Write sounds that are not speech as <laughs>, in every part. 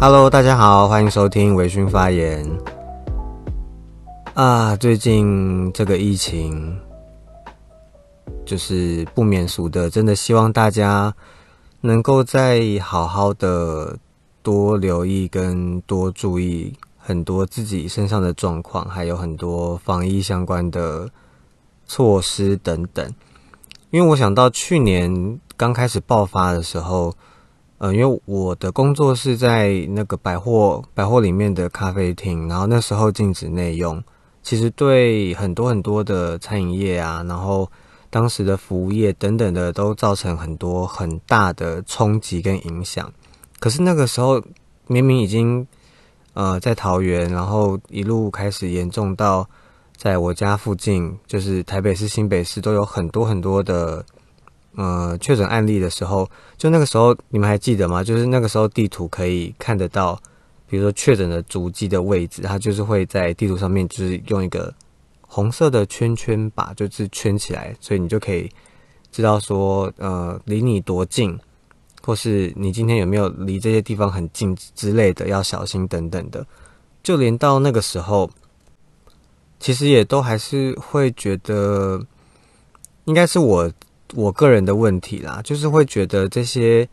Hello，大家好，欢迎收听微醺发言。啊，最近这个疫情就是不免俗的，真的希望大家能够再好好的多留意跟多注意很多自己身上的状况，还有很多防疫相关的措施等等。因为我想到去年刚开始爆发的时候。呃，因为我的工作是在那个百货百货里面的咖啡厅，然后那时候禁止内用，其实对很多很多的餐饮业啊，然后当时的服务业等等的，都造成很多很大的冲击跟影响。可是那个时候明明已经呃在桃园，然后一路开始严重到在我家附近，就是台北市、新北市都有很多很多的。呃，确诊案例的时候，就那个时候，你们还记得吗？就是那个时候，地图可以看得到，比如说确诊的足迹的位置，它就是会在地图上面，就是用一个红色的圈圈把，就是圈起来，所以你就可以知道说，呃，离你多近，或是你今天有没有离这些地方很近之类的，要小心等等的。就连到那个时候，其实也都还是会觉得，应该是我。我个人的问题啦，就是会觉得这些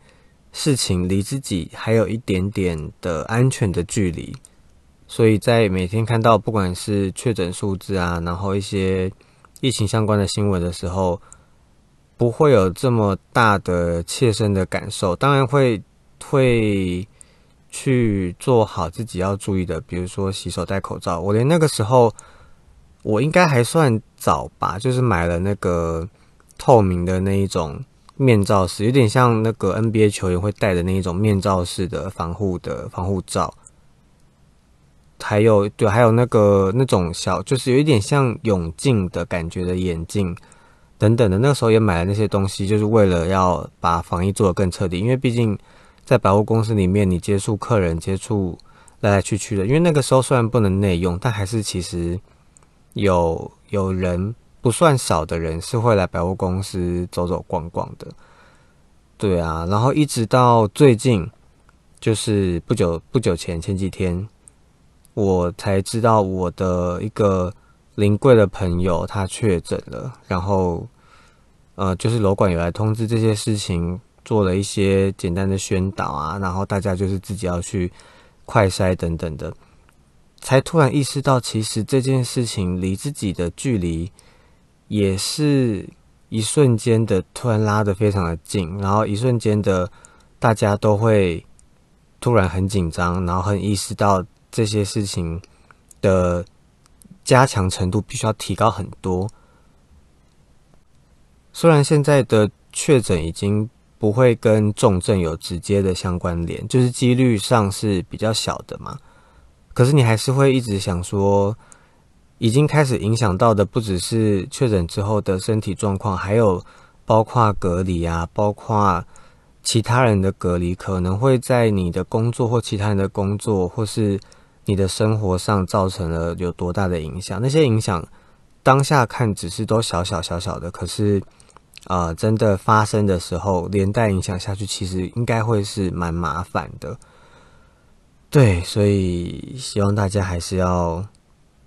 事情离自己还有一点点的安全的距离，所以在每天看到不管是确诊数字啊，然后一些疫情相关的新闻的时候，不会有这么大的切身的感受。当然会会去做好自己要注意的，比如说洗手、戴口罩。我连那个时候，我应该还算早吧，就是买了那个。透明的那一种面罩式，有点像那个 NBA 球员会戴的那一种面罩式的防护的防护罩。还有对，还有那个那种小，就是有一点像泳镜的感觉的眼镜等等的。那个时候也买了那些东西，就是为了要把防疫做得更彻底。因为毕竟在百货公司里面，你接触客人、接触来来去去的。因为那个时候虽然不能内用，但还是其实有有人。不算少的人是会来百货公司走走逛逛的，对啊，然后一直到最近，就是不久不久前前几天，我才知道我的一个临柜的朋友他确诊了，然后呃，就是楼管有来通知这些事情，做了一些简单的宣导啊，然后大家就是自己要去快筛等等的，才突然意识到，其实这件事情离自己的距离。也是一瞬间的，突然拉的非常的近，然后一瞬间的，大家都会突然很紧张，然后很意识到这些事情的加强程度必须要提高很多。虽然现在的确诊已经不会跟重症有直接的相关联，就是几率上是比较小的嘛，可是你还是会一直想说。已经开始影响到的不只是确诊之后的身体状况，还有包括隔离啊，包括其他人的隔离，可能会在你的工作或其他人的工作，或是你的生活上造成了有多大的影响？那些影响当下看只是都小小小小的，可是啊，真的发生的时候，连带影响下去，其实应该会是蛮麻烦的。对，所以希望大家还是要。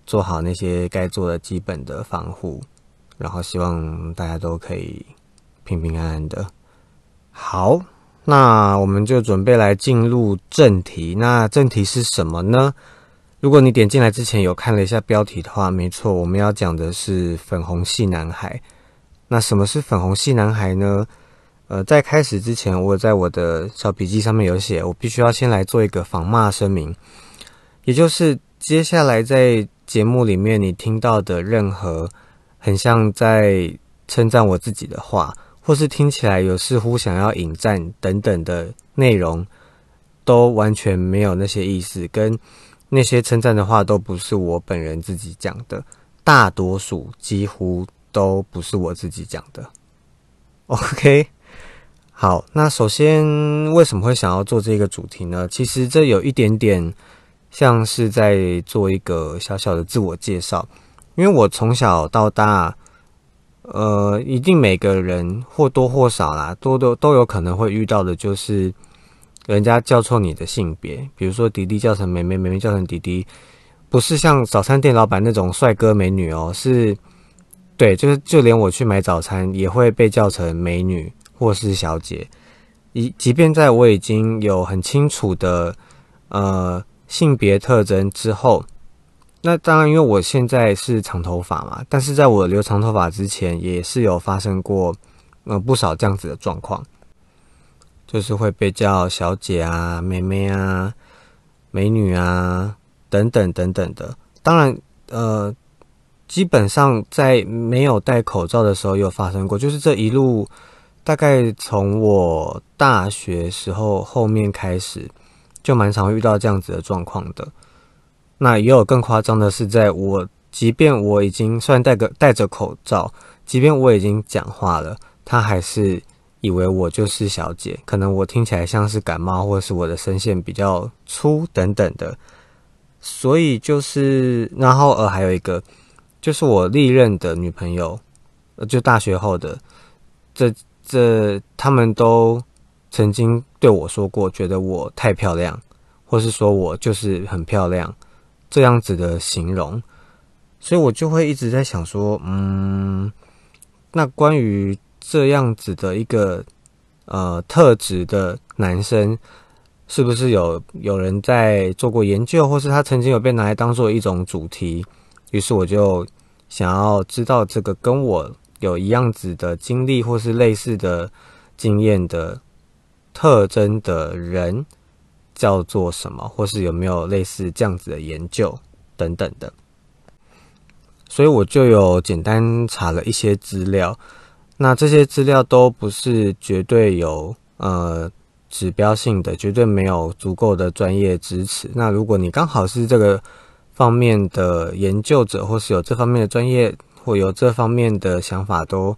做好那些该做的基本的防护，然后希望大家都可以平平安安的。好，那我们就准备来进入正题。那正题是什么呢？如果你点进来之前有看了一下标题的话，没错，我们要讲的是粉红系男孩。那什么是粉红系男孩呢？呃，在开始之前，我在我的小笔记上面有写，我必须要先来做一个防骂声明，也就是接下来在。节目里面你听到的任何很像在称赞我自己的话，或是听起来有似乎想要引战等等的内容，都完全没有那些意思，跟那些称赞的话都不是我本人自己讲的，大多数几乎都不是我自己讲的。OK，好，那首先为什么会想要做这个主题呢？其实这有一点点。像是在做一个小小的自我介绍，因为我从小到大，呃，一定每个人或多或少啦，多多都有可能会遇到的，就是人家叫错你的性别，比如说弟弟叫成妹妹，妹妹叫成弟弟，不是像早餐店老板那种帅哥美女哦，是，对，就是就连我去买早餐也会被叫成美女或是小姐，一即便在我已经有很清楚的呃性别特征之后，那当然因为我现在是长头发嘛，但是在我留长头发之前也是有发生过呃不少这样子的状况。就是会被叫小姐啊、妹妹啊、美女啊等等等等的。当然，呃，基本上在没有戴口罩的时候有发生过。就是这一路，大概从我大学时候后面开始，就蛮常遇到这样子的状况的。那也有更夸张的是，在我即便我已经虽然戴个戴着口罩，即便我已经讲话了，他还是。以为我就是小姐，可能我听起来像是感冒，或者是我的声线比较粗等等的，所以就是，然后呃，还有一个就是我历任的女朋友，呃，就大学后的，这这他们都曾经对我说过，觉得我太漂亮，或是说我就是很漂亮这样子的形容，所以我就会一直在想说，嗯，那关于。这样子的一个呃特质的男生，是不是有有人在做过研究，或是他曾经有被拿来当做一种主题？于是我就想要知道这个跟我有一样子的经历，或是类似的经验的特征的人叫做什么，或是有没有类似这样子的研究等等的。所以我就有简单查了一些资料。那这些资料都不是绝对有呃指标性的，绝对没有足够的专业支持。那如果你刚好是这个方面的研究者，或是有这方面的专业或有这方面的想法，都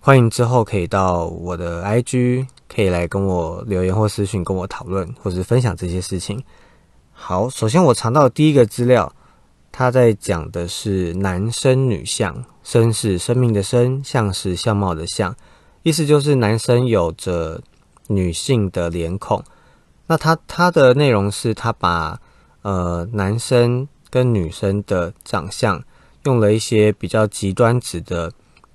欢迎之后可以到我的 IG，可以来跟我留言或私讯跟我讨论，或是分享这些事情。好，首先我查到第一个资料。他在讲的是男生女相，生是生命的生，相是相貌的相，意思就是男生有着女性的脸孔。那他他的内容是他把呃男生跟女生的长相用了一些比较极端值的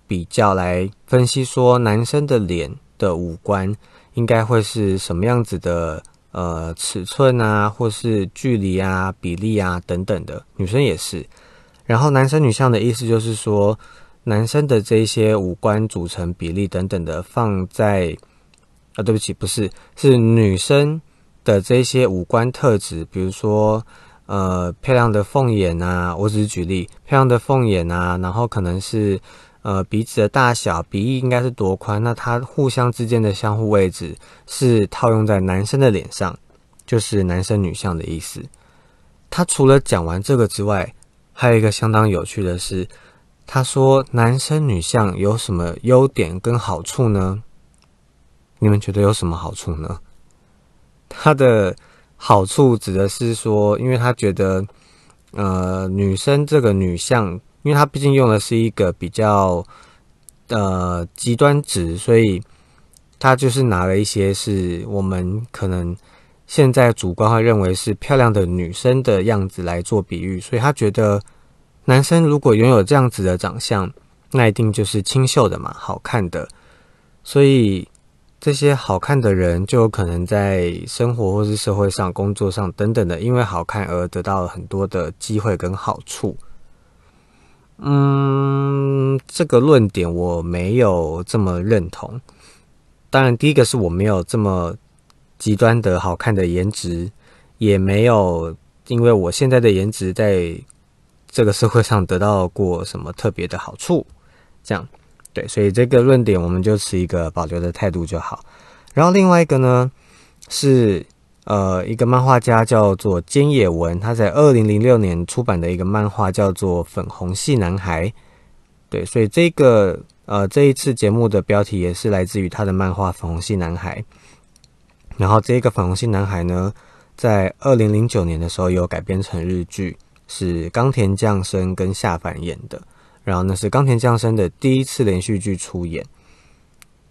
比较来分析，说男生的脸的五官应该会是什么样子的。呃，尺寸啊，或是距离啊、比例啊等等的，女生也是。然后男生女相的意思就是说，男生的这些五官组成比例等等的放在啊，对不起，不是，是女生的这些五官特质，比如说呃，漂亮的凤眼啊，我只是举例，漂亮的凤眼啊，然后可能是。呃，鼻子的大小、鼻翼应该是多宽？那它互相之间的相互位置是套用在男生的脸上，就是男生女相的意思。他除了讲完这个之外，还有一个相当有趣的是，他说男生女相有什么优点跟好处呢？你们觉得有什么好处呢？他的好处指的是说，因为他觉得，呃，女生这个女相。因为他毕竟用的是一个比较呃极端值，所以他就是拿了一些是我们可能现在主观会认为是漂亮的女生的样子来做比喻，所以他觉得男生如果拥有这样子的长相，那一定就是清秀的嘛，好看的。所以这些好看的人就有可能在生活或是社会上、工作上等等的，因为好看而得到了很多的机会跟好处。嗯，这个论点我没有这么认同。当然，第一个是我没有这么极端的好看的颜值，也没有因为我现在的颜值在这个社会上得到过什么特别的好处。这样，对，所以这个论点我们就持一个保留的态度就好。然后另外一个呢是。呃，一个漫画家叫做菅野文，他在二零零六年出版的一个漫画叫做《粉红系男孩》。对，所以这个呃这一次节目的标题也是来自于他的漫画《粉红系男孩》。然后这个《粉红系男孩》呢，在二零零九年的时候有改编成日剧，是冈田将生跟夏凡演的。然后那是冈田将生的第一次连续剧出演。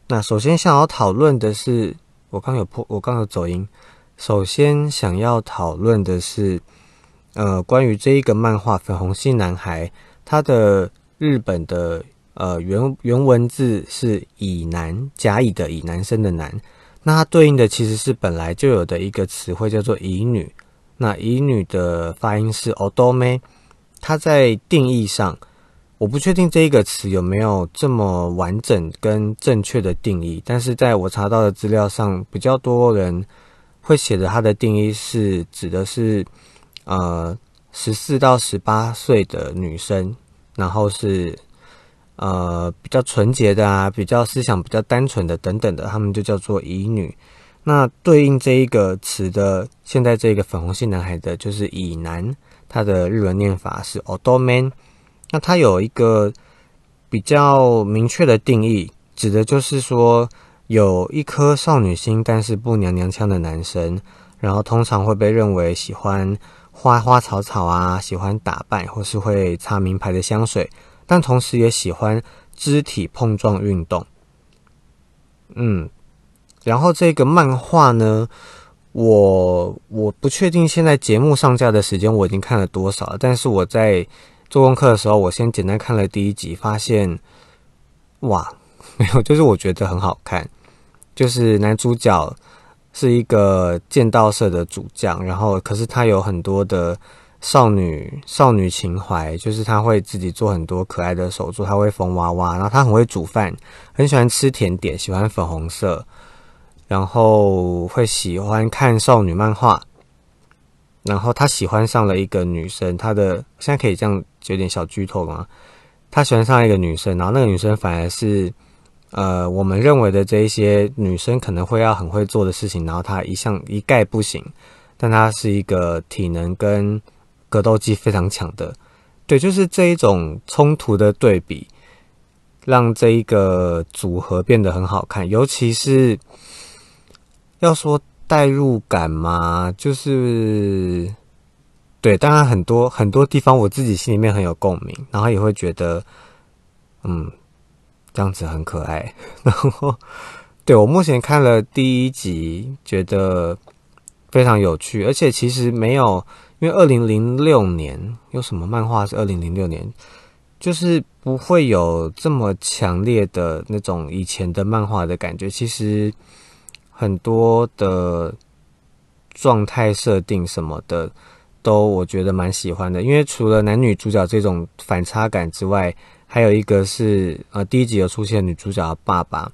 那首先想要讨论的是，我刚有破，我刚有走音。首先想要讨论的是，呃，关于这一个漫画《粉红系男孩》，它的日本的呃原原文字是乙男，甲乙的乙，男生的男。那它对应的其实是本来就有的一个词汇，叫做乙女。那乙女的发音是 odome，它在定义上，我不确定这一个词有没有这么完整跟正确的定义，但是在我查到的资料上，比较多人会写的它的定义是指的是呃十四到十八岁的女生，然后是。呃，比较纯洁的啊，比较思想比较单纯的等等的，他们就叫做乙女。那对应这一个词的，现在这个粉红系男孩的，就是乙男，他的日文念法是 odoman。那他有一个比较明确的定义，指的就是说有一颗少女心，但是不娘娘腔的男生，然后通常会被认为喜欢花花草草啊，喜欢打扮，或是会擦名牌的香水。但同时也喜欢肢体碰撞运动，嗯，然后这个漫画呢，我我不确定现在节目上架的时间我已经看了多少，但是我在做功课的时候，我先简单看了第一集，发现哇，没有，就是我觉得很好看，就是男主角是一个剑道社的主将，然后可是他有很多的。少女少女情怀，就是他会自己做很多可爱的手作，他会缝娃娃，然后他很会煮饭，很喜欢吃甜点，喜欢粉红色，然后会喜欢看少女漫画，然后他喜欢上了一个女生，他的现在可以这样有点小剧透吗？他喜欢上一个女生，然后那个女生反而是呃我们认为的这一些女生可能会要很会做的事情，然后她一向一概不行，但她是一个体能跟格斗技非常强的，对，就是这一种冲突的对比，让这一个组合变得很好看。尤其是要说代入感嘛，就是对，当然很多很多地方我自己心里面很有共鸣，然后也会觉得，嗯，这样子很可爱。<laughs> 然后，对我目前看了第一集，觉得非常有趣，而且其实没有。因为二零零六年有什么漫画是二零零六年，就是不会有这么强烈的那种以前的漫画的感觉。其实很多的状态设定什么的，都我觉得蛮喜欢的。因为除了男女主角这种反差感之外，还有一个是呃第一集有出现女主角的爸爸，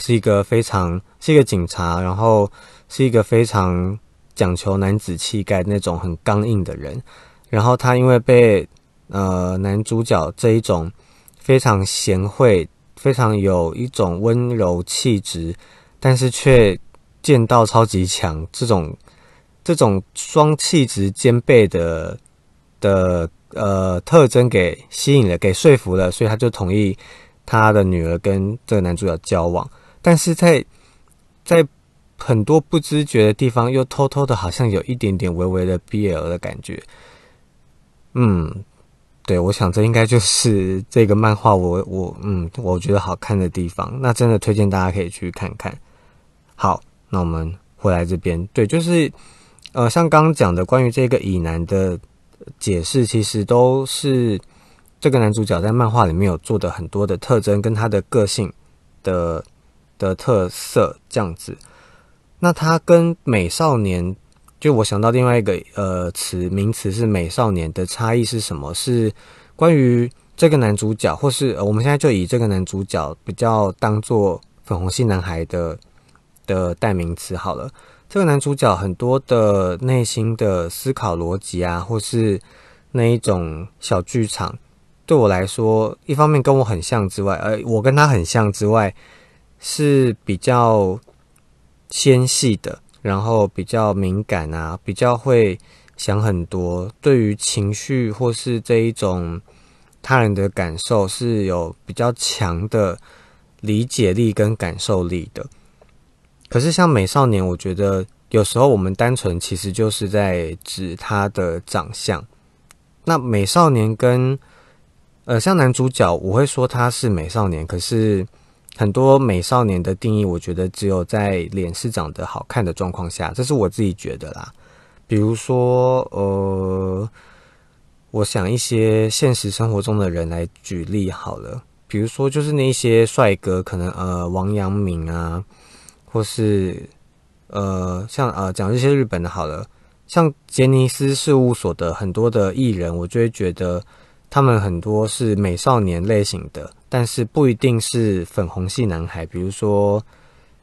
是一个非常是一个警察，然后是一个非常。讲求男子气概那种很刚硬的人，然后他因为被呃男主角这一种非常贤惠、非常有一种温柔气质，但是却剑道超级强这种这种双气质兼备的的呃特征给吸引了，给说服了，所以他就同意他的女儿跟这个男主角交往，但是在在。很多不知觉的地方，又偷偷的，好像有一点点微微的 BL 的感觉。嗯，对，我想这应该就是这个漫画我我嗯，我觉得好看的地方。那真的推荐大家可以去看看。好，那我们回来这边，对，就是呃，像刚刚讲的关于这个乙男的解释，其实都是这个男主角在漫画里面有做的很多的特征跟他的个性的的特色这样子。那他跟美少年，就我想到另外一个呃词名词是美少年的差异是什么？是关于这个男主角，或是我们现在就以这个男主角比较当做粉红系男孩的的代名词好了。这个男主角很多的内心的思考逻辑啊，或是那一种小剧场，对我来说，一方面跟我很像之外，呃，我跟他很像之外，是比较。纤细的，然后比较敏感啊，比较会想很多，对于情绪或是这一种他人的感受是有比较强的理解力跟感受力的。可是像美少年，我觉得有时候我们单纯其实就是在指他的长相。那美少年跟呃像男主角，我会说他是美少年，可是。很多美少年的定义，我觉得只有在脸是长得好看的状况下，这是我自己觉得啦。比如说，呃，我想一些现实生活中的人来举例好了。比如说，就是那些帅哥，可能呃，王阳明啊，或是呃，像呃，讲这些日本的好了。像杰尼斯事务所的很多的艺人，我就会觉得他们很多是美少年类型的，但是不一定是粉红系男孩。比如说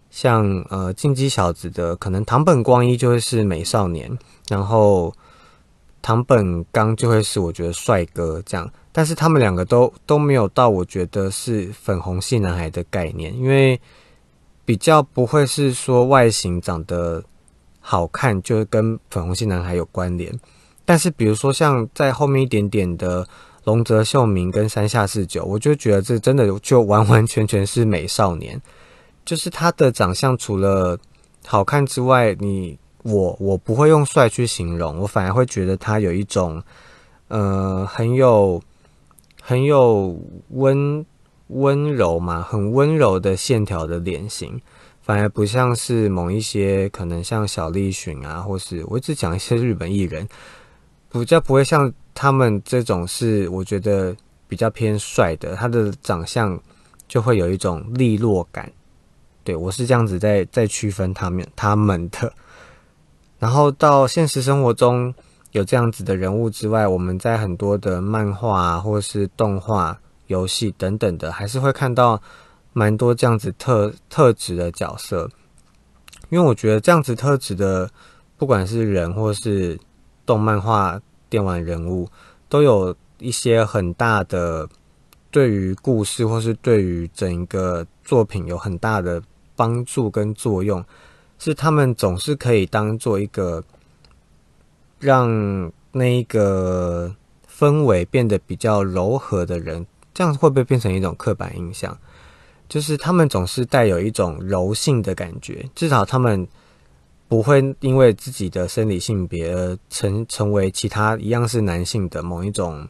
像呃进击小子的，可能唐本光一就会是美少年，然后唐本刚就会是我觉得帅哥这样。但是他们两个都都没有到我觉得是粉红系男孩的概念，因为比较不会是说外形长得。好看就是跟粉红系男孩有关联，但是比如说像在后面一点点的龙泽秀明跟山下四九，我就觉得这真的就完完全全是美少年，就是他的长相除了好看之外，你我我不会用帅去形容，我反而会觉得他有一种呃很有很有温温柔嘛，很温柔的线条的脸型。反而不像是某一些可能像小栗旬啊，或是我一直讲一些日本艺人，比较不会像他们这种是我觉得比较偏帅的，他的长相就会有一种利落感。对我是这样子在在区分他们他们的。<laughs> 然后到现实生活中有这样子的人物之外，我们在很多的漫画或是动画、游戏等等的，还是会看到。蛮多这样子特特质的角色，因为我觉得这样子特质的，不管是人或是动漫画、电玩人物，都有一些很大的对于故事或是对于整个作品有很大的帮助跟作用，是他们总是可以当做一个让那一个氛围变得比较柔和的人，这样会不会变成一种刻板印象？就是他们总是带有一种柔性的感觉，至少他们不会因为自己的生理性别而成成为其他一样是男性的某一种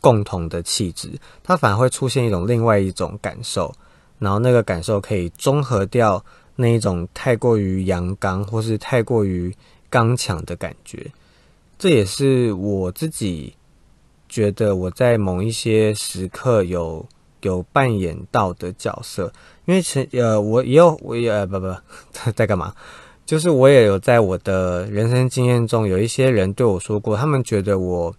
共同的气质，它反而会出现一种另外一种感受，然后那个感受可以中和掉那一种太过于阳刚或是太过于刚强的感觉。这也是我自己觉得我在某一些时刻有。有扮演到的角色，因为前呃，我也有，我也不不在 <laughs> 在干嘛？就是我也有在我的人生经验中，有一些人对我说过，他们觉得我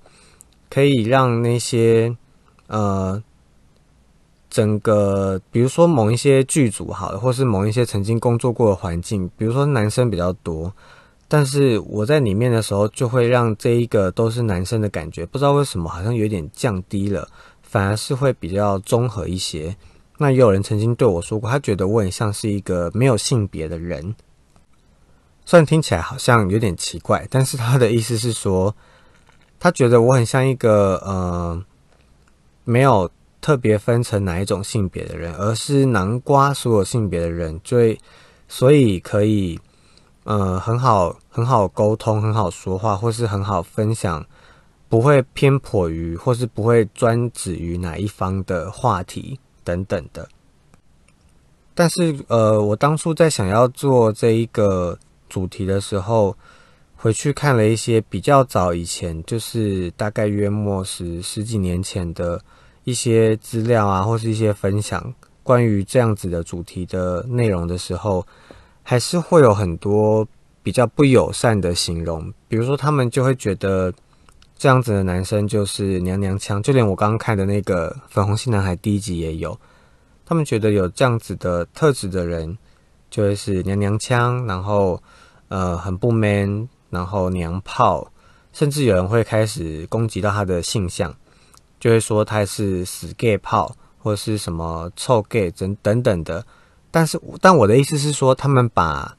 可以让那些呃，整个比如说某一些剧组好，或是某一些曾经工作过的环境，比如说男生比较多，但是我在里面的时候，就会让这一个都是男生的感觉，不知道为什么，好像有点降低了。反而是会比较综合一些。那也有人曾经对我说过，他觉得我很像是一个没有性别的人。虽然听起来好像有点奇怪，但是他的意思是说，他觉得我很像一个呃没有特别分成哪一种性别的人，而是南瓜所有性别的人，最所以可以呃很好很好沟通，很好说话，或是很好分享。不会偏颇于，或是不会专指于哪一方的话题等等的。但是，呃，我当初在想要做这一个主题的时候，回去看了一些比较早以前，就是大概约莫十十几年前的一些资料啊，或是一些分享关于这样子的主题的内容的时候，还是会有很多比较不友善的形容，比如说他们就会觉得。这样子的男生就是娘娘腔，就连我刚刚看的那个粉红系男孩第一集也有。他们觉得有这样子的特质的人，就会是娘娘腔，然后呃很不 man，然后娘炮，甚至有人会开始攻击到他的性向，就会说他是死 gay 炮，或是什么臭 gay 等等等的。但是，但我的意思是说，他们把。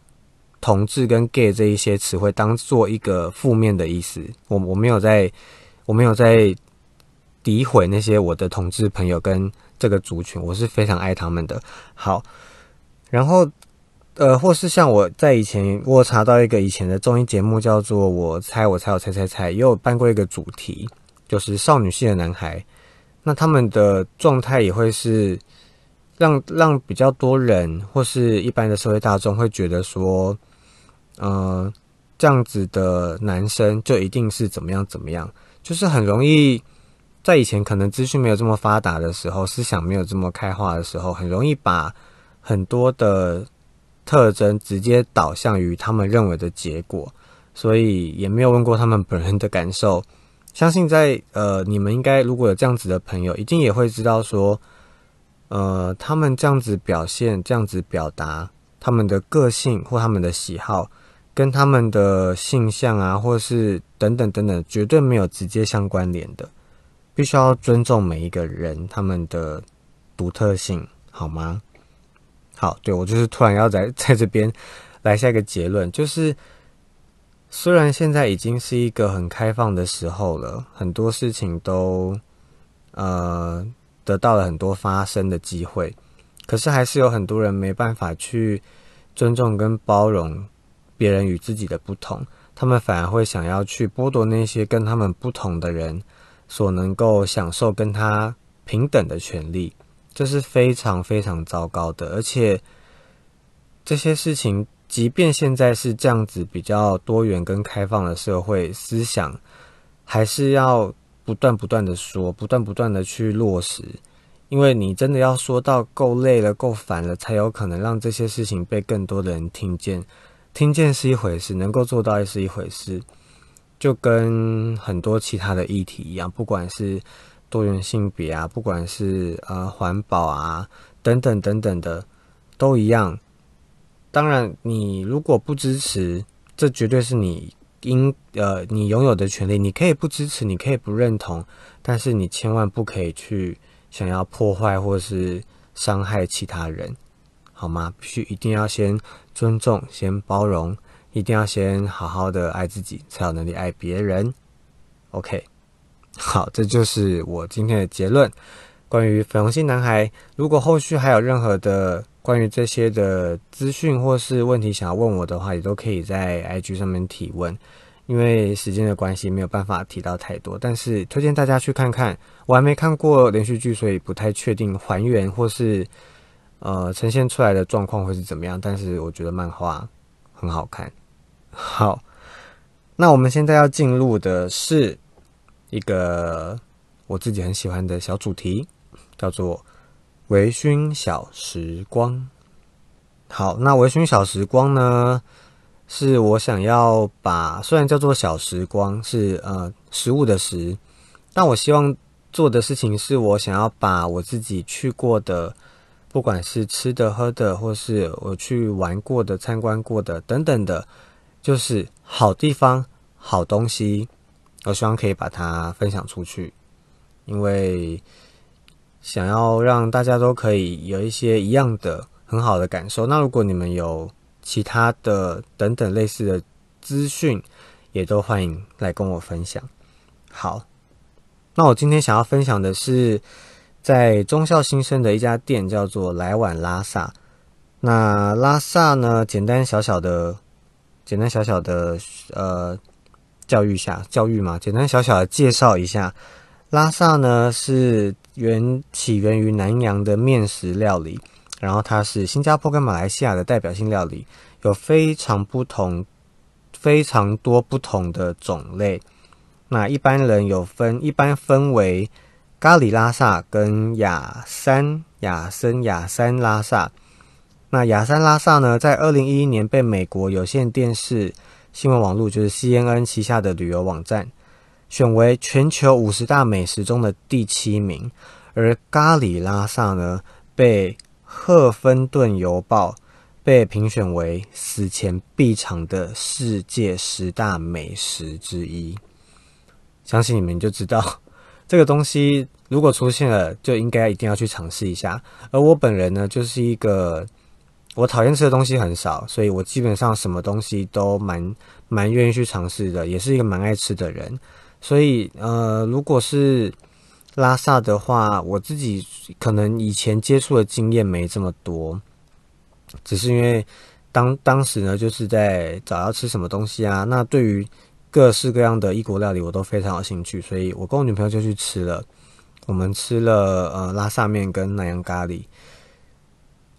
同志跟 gay 这一些词汇当做一个负面的意思，我我没有在，我没有在诋毁那些我的同志朋友跟这个族群，我是非常爱他们的。好，然后呃，或是像我在以前我查到一个以前的综艺节目叫做《我猜我猜我猜猜猜》，也有办过一个主题，就是少女系的男孩，那他们的状态也会是让让比较多人或是一般的社会大众会觉得说，呃，这样子的男生就一定是怎么样怎么样，就是很容易在以前可能资讯没有这么发达的时候，思想没有这么开化的时候，很容易把很多的特征直接导向于他们认为的结果，所以也没有问过他们本人的感受。相信在呃，你们应该如果有这样子的朋友，一定也会知道说。呃，他们这样子表现，这样子表达他们的个性或他们的喜好，跟他们的性向啊，或是等等等等，绝对没有直接相关联的。必须要尊重每一个人他们的独特性，好吗？好，对我就是突然要在 <laughs> 在这边来下一个结论，就是虽然现在已经是一个很开放的时候了，很多事情都呃。得到了很多发声的机会，可是还是有很多人没办法去尊重跟包容别人与自己的不同，他们反而会想要去剥夺那些跟他们不同的人所能够享受跟他平等的权利，这是非常非常糟糕的。而且这些事情，即便现在是这样子比较多元跟开放的社会思想，还是要。不断不断的说，不断不断的去落实，因为你真的要说到够累了、够烦了，才有可能让这些事情被更多的人听见。听见是一回事，能够做到也是一回事。就跟很多其他的议题一样，不管是多元性别啊，不管是呃环保啊等等等等的，都一样。当然，你如果不支持，这绝对是你。应呃，你拥有的权利，你可以不支持，你可以不认同，但是你千万不可以去想要破坏或是伤害其他人，好吗？必须一定要先尊重，先包容，一定要先好好的爱自己，才有能力爱别人。OK，<laughs> 好，这就是我今天的结论。关于粉红心男孩，如果后续还有任何的。关于这些的资讯或是问题，想要问我的话，也都可以在 IG 上面提问。因为时间的关系，没有办法提到太多，但是推荐大家去看看。我还没看过连续剧，所以不太确定还原或是呃呈现出来的状况会是怎么样。但是我觉得漫画很好看。好，那我们现在要进入的是一个我自己很喜欢的小主题，叫做。微醺小时光，好，那微醺小时光呢？是我想要把，虽然叫做小时光，是呃食物的食，但我希望做的事情是我想要把我自己去过的，不管是吃的、喝的，或是我去玩过的、参观过的等等的，就是好地方、好东西，我希望可以把它分享出去，因为。想要让大家都可以有一些一样的很好的感受。那如果你们有其他的等等类似的资讯，也都欢迎来跟我分享。好，那我今天想要分享的是在中校新生的一家店，叫做来碗拉萨。那拉萨呢，简单小小的、简单小小的呃教育下教育嘛，简单小小的介绍一下。拉萨呢是源起源于南洋的面食料理，然后它是新加坡跟马来西亚的代表性料理，有非常不同、非常多不同的种类。那一般人有分，一般分为咖喱拉萨跟雅山、雅森、雅山拉萨。那雅山拉萨呢，在二零一一年被美国有线电视新闻网络，就是 CNN 旗下的旅游网站。选为全球五十大美食中的第七名，而咖喱拉萨呢，被《赫芬顿邮报》被评选为死前必尝的世界十大美食之一。相信你们就知道，<laughs> 这个东西如果出现了，就应该一定要去尝试一下。而我本人呢，就是一个我讨厌吃的东西很少，所以我基本上什么东西都蛮蛮愿意去尝试的，也是一个蛮爱吃的人。所以，呃，如果是拉萨的话，我自己可能以前接触的经验没这么多，只是因为当当时呢，就是在找要吃什么东西啊。那对于各式各样的异国料理，我都非常有兴趣，所以我跟我女朋友就去吃了。我们吃了呃拉萨面跟南洋咖喱。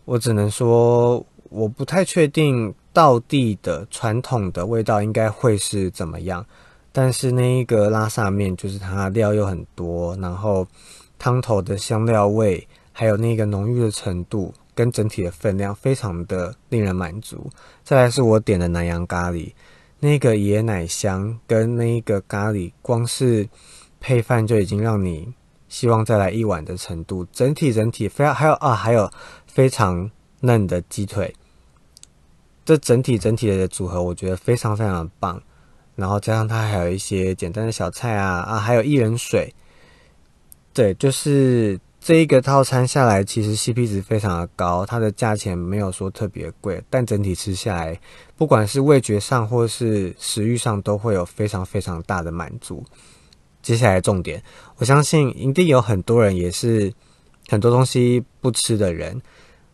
我只能说，我不太确定道地的传统的味道应该会是怎么样。但是那一个拉萨面，就是它料又很多，然后汤头的香料味，还有那个浓郁的程度，跟整体的分量，非常的令人满足。再来是我点的南洋咖喱，那个椰奶香跟那一个咖喱，光是配饭就已经让你希望再来一碗的程度。整体整体非常还有啊，还有非常嫩的鸡腿，这整体整体的组合，我觉得非常非常的棒。然后加上它还有一些简单的小菜啊啊，还有薏仁水，对，就是这一个套餐下来，其实 CP 值非常的高，它的价钱没有说特别贵，但整体吃下来，不管是味觉上或是食欲上，都会有非常非常大的满足。接下来重点，我相信一定有很多人也是很多东西不吃的人。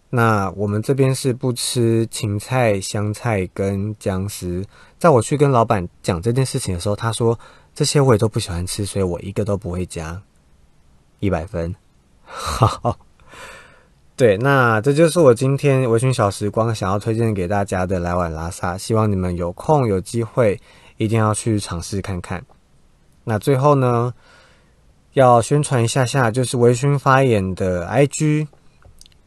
那我们这边是不吃芹菜、香菜跟姜丝。在我去跟老板讲这件事情的时候，他说这些我也都不喜欢吃，所以我一个都不会加。一百分，哈哈。对，那这就是我今天微醺小时光想要推荐给大家的来碗拉萨，希望你们有空有机会一定要去尝试看看。那最后呢，要宣传一下下，就是微醺发言的 IG。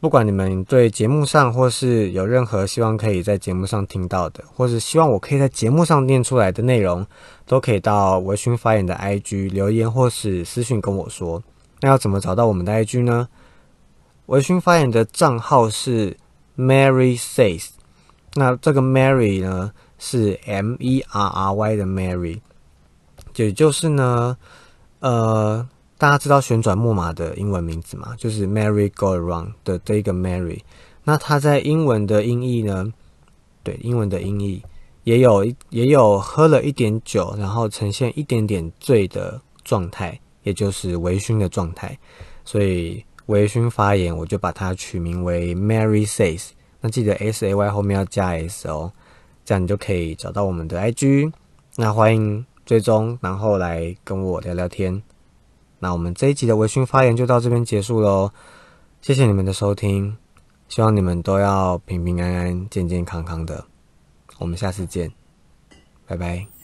不管你们对节目上或是有任何希望可以在节目上听到的，或是希望我可以在节目上念出来的内容，都可以到微醺发言的 IG 留言或是私讯跟我说。那要怎么找到我们的 IG 呢？微醺发言的账号是 Mary says，那这个 Mary 呢是 M E R R Y 的 Mary，也就是呢，呃。大家知道旋转木马的英文名字吗？就是 Mary Go Around 的这一个 Mary。那它在英文的音译呢？对，英文的音译也有也有喝了一点酒，然后呈现一点点醉的状态，也就是微醺的状态。所以微醺发言，我就把它取名为 Mary Says。那记得 S A Y 后面要加 S 哦，这样你就可以找到我们的 IG。那欢迎追踪，然后来跟我聊聊天。那我们这一集的微醺发言就到这边结束喽，谢谢你们的收听，希望你们都要平平安安、健健康康的，我们下次见，拜拜。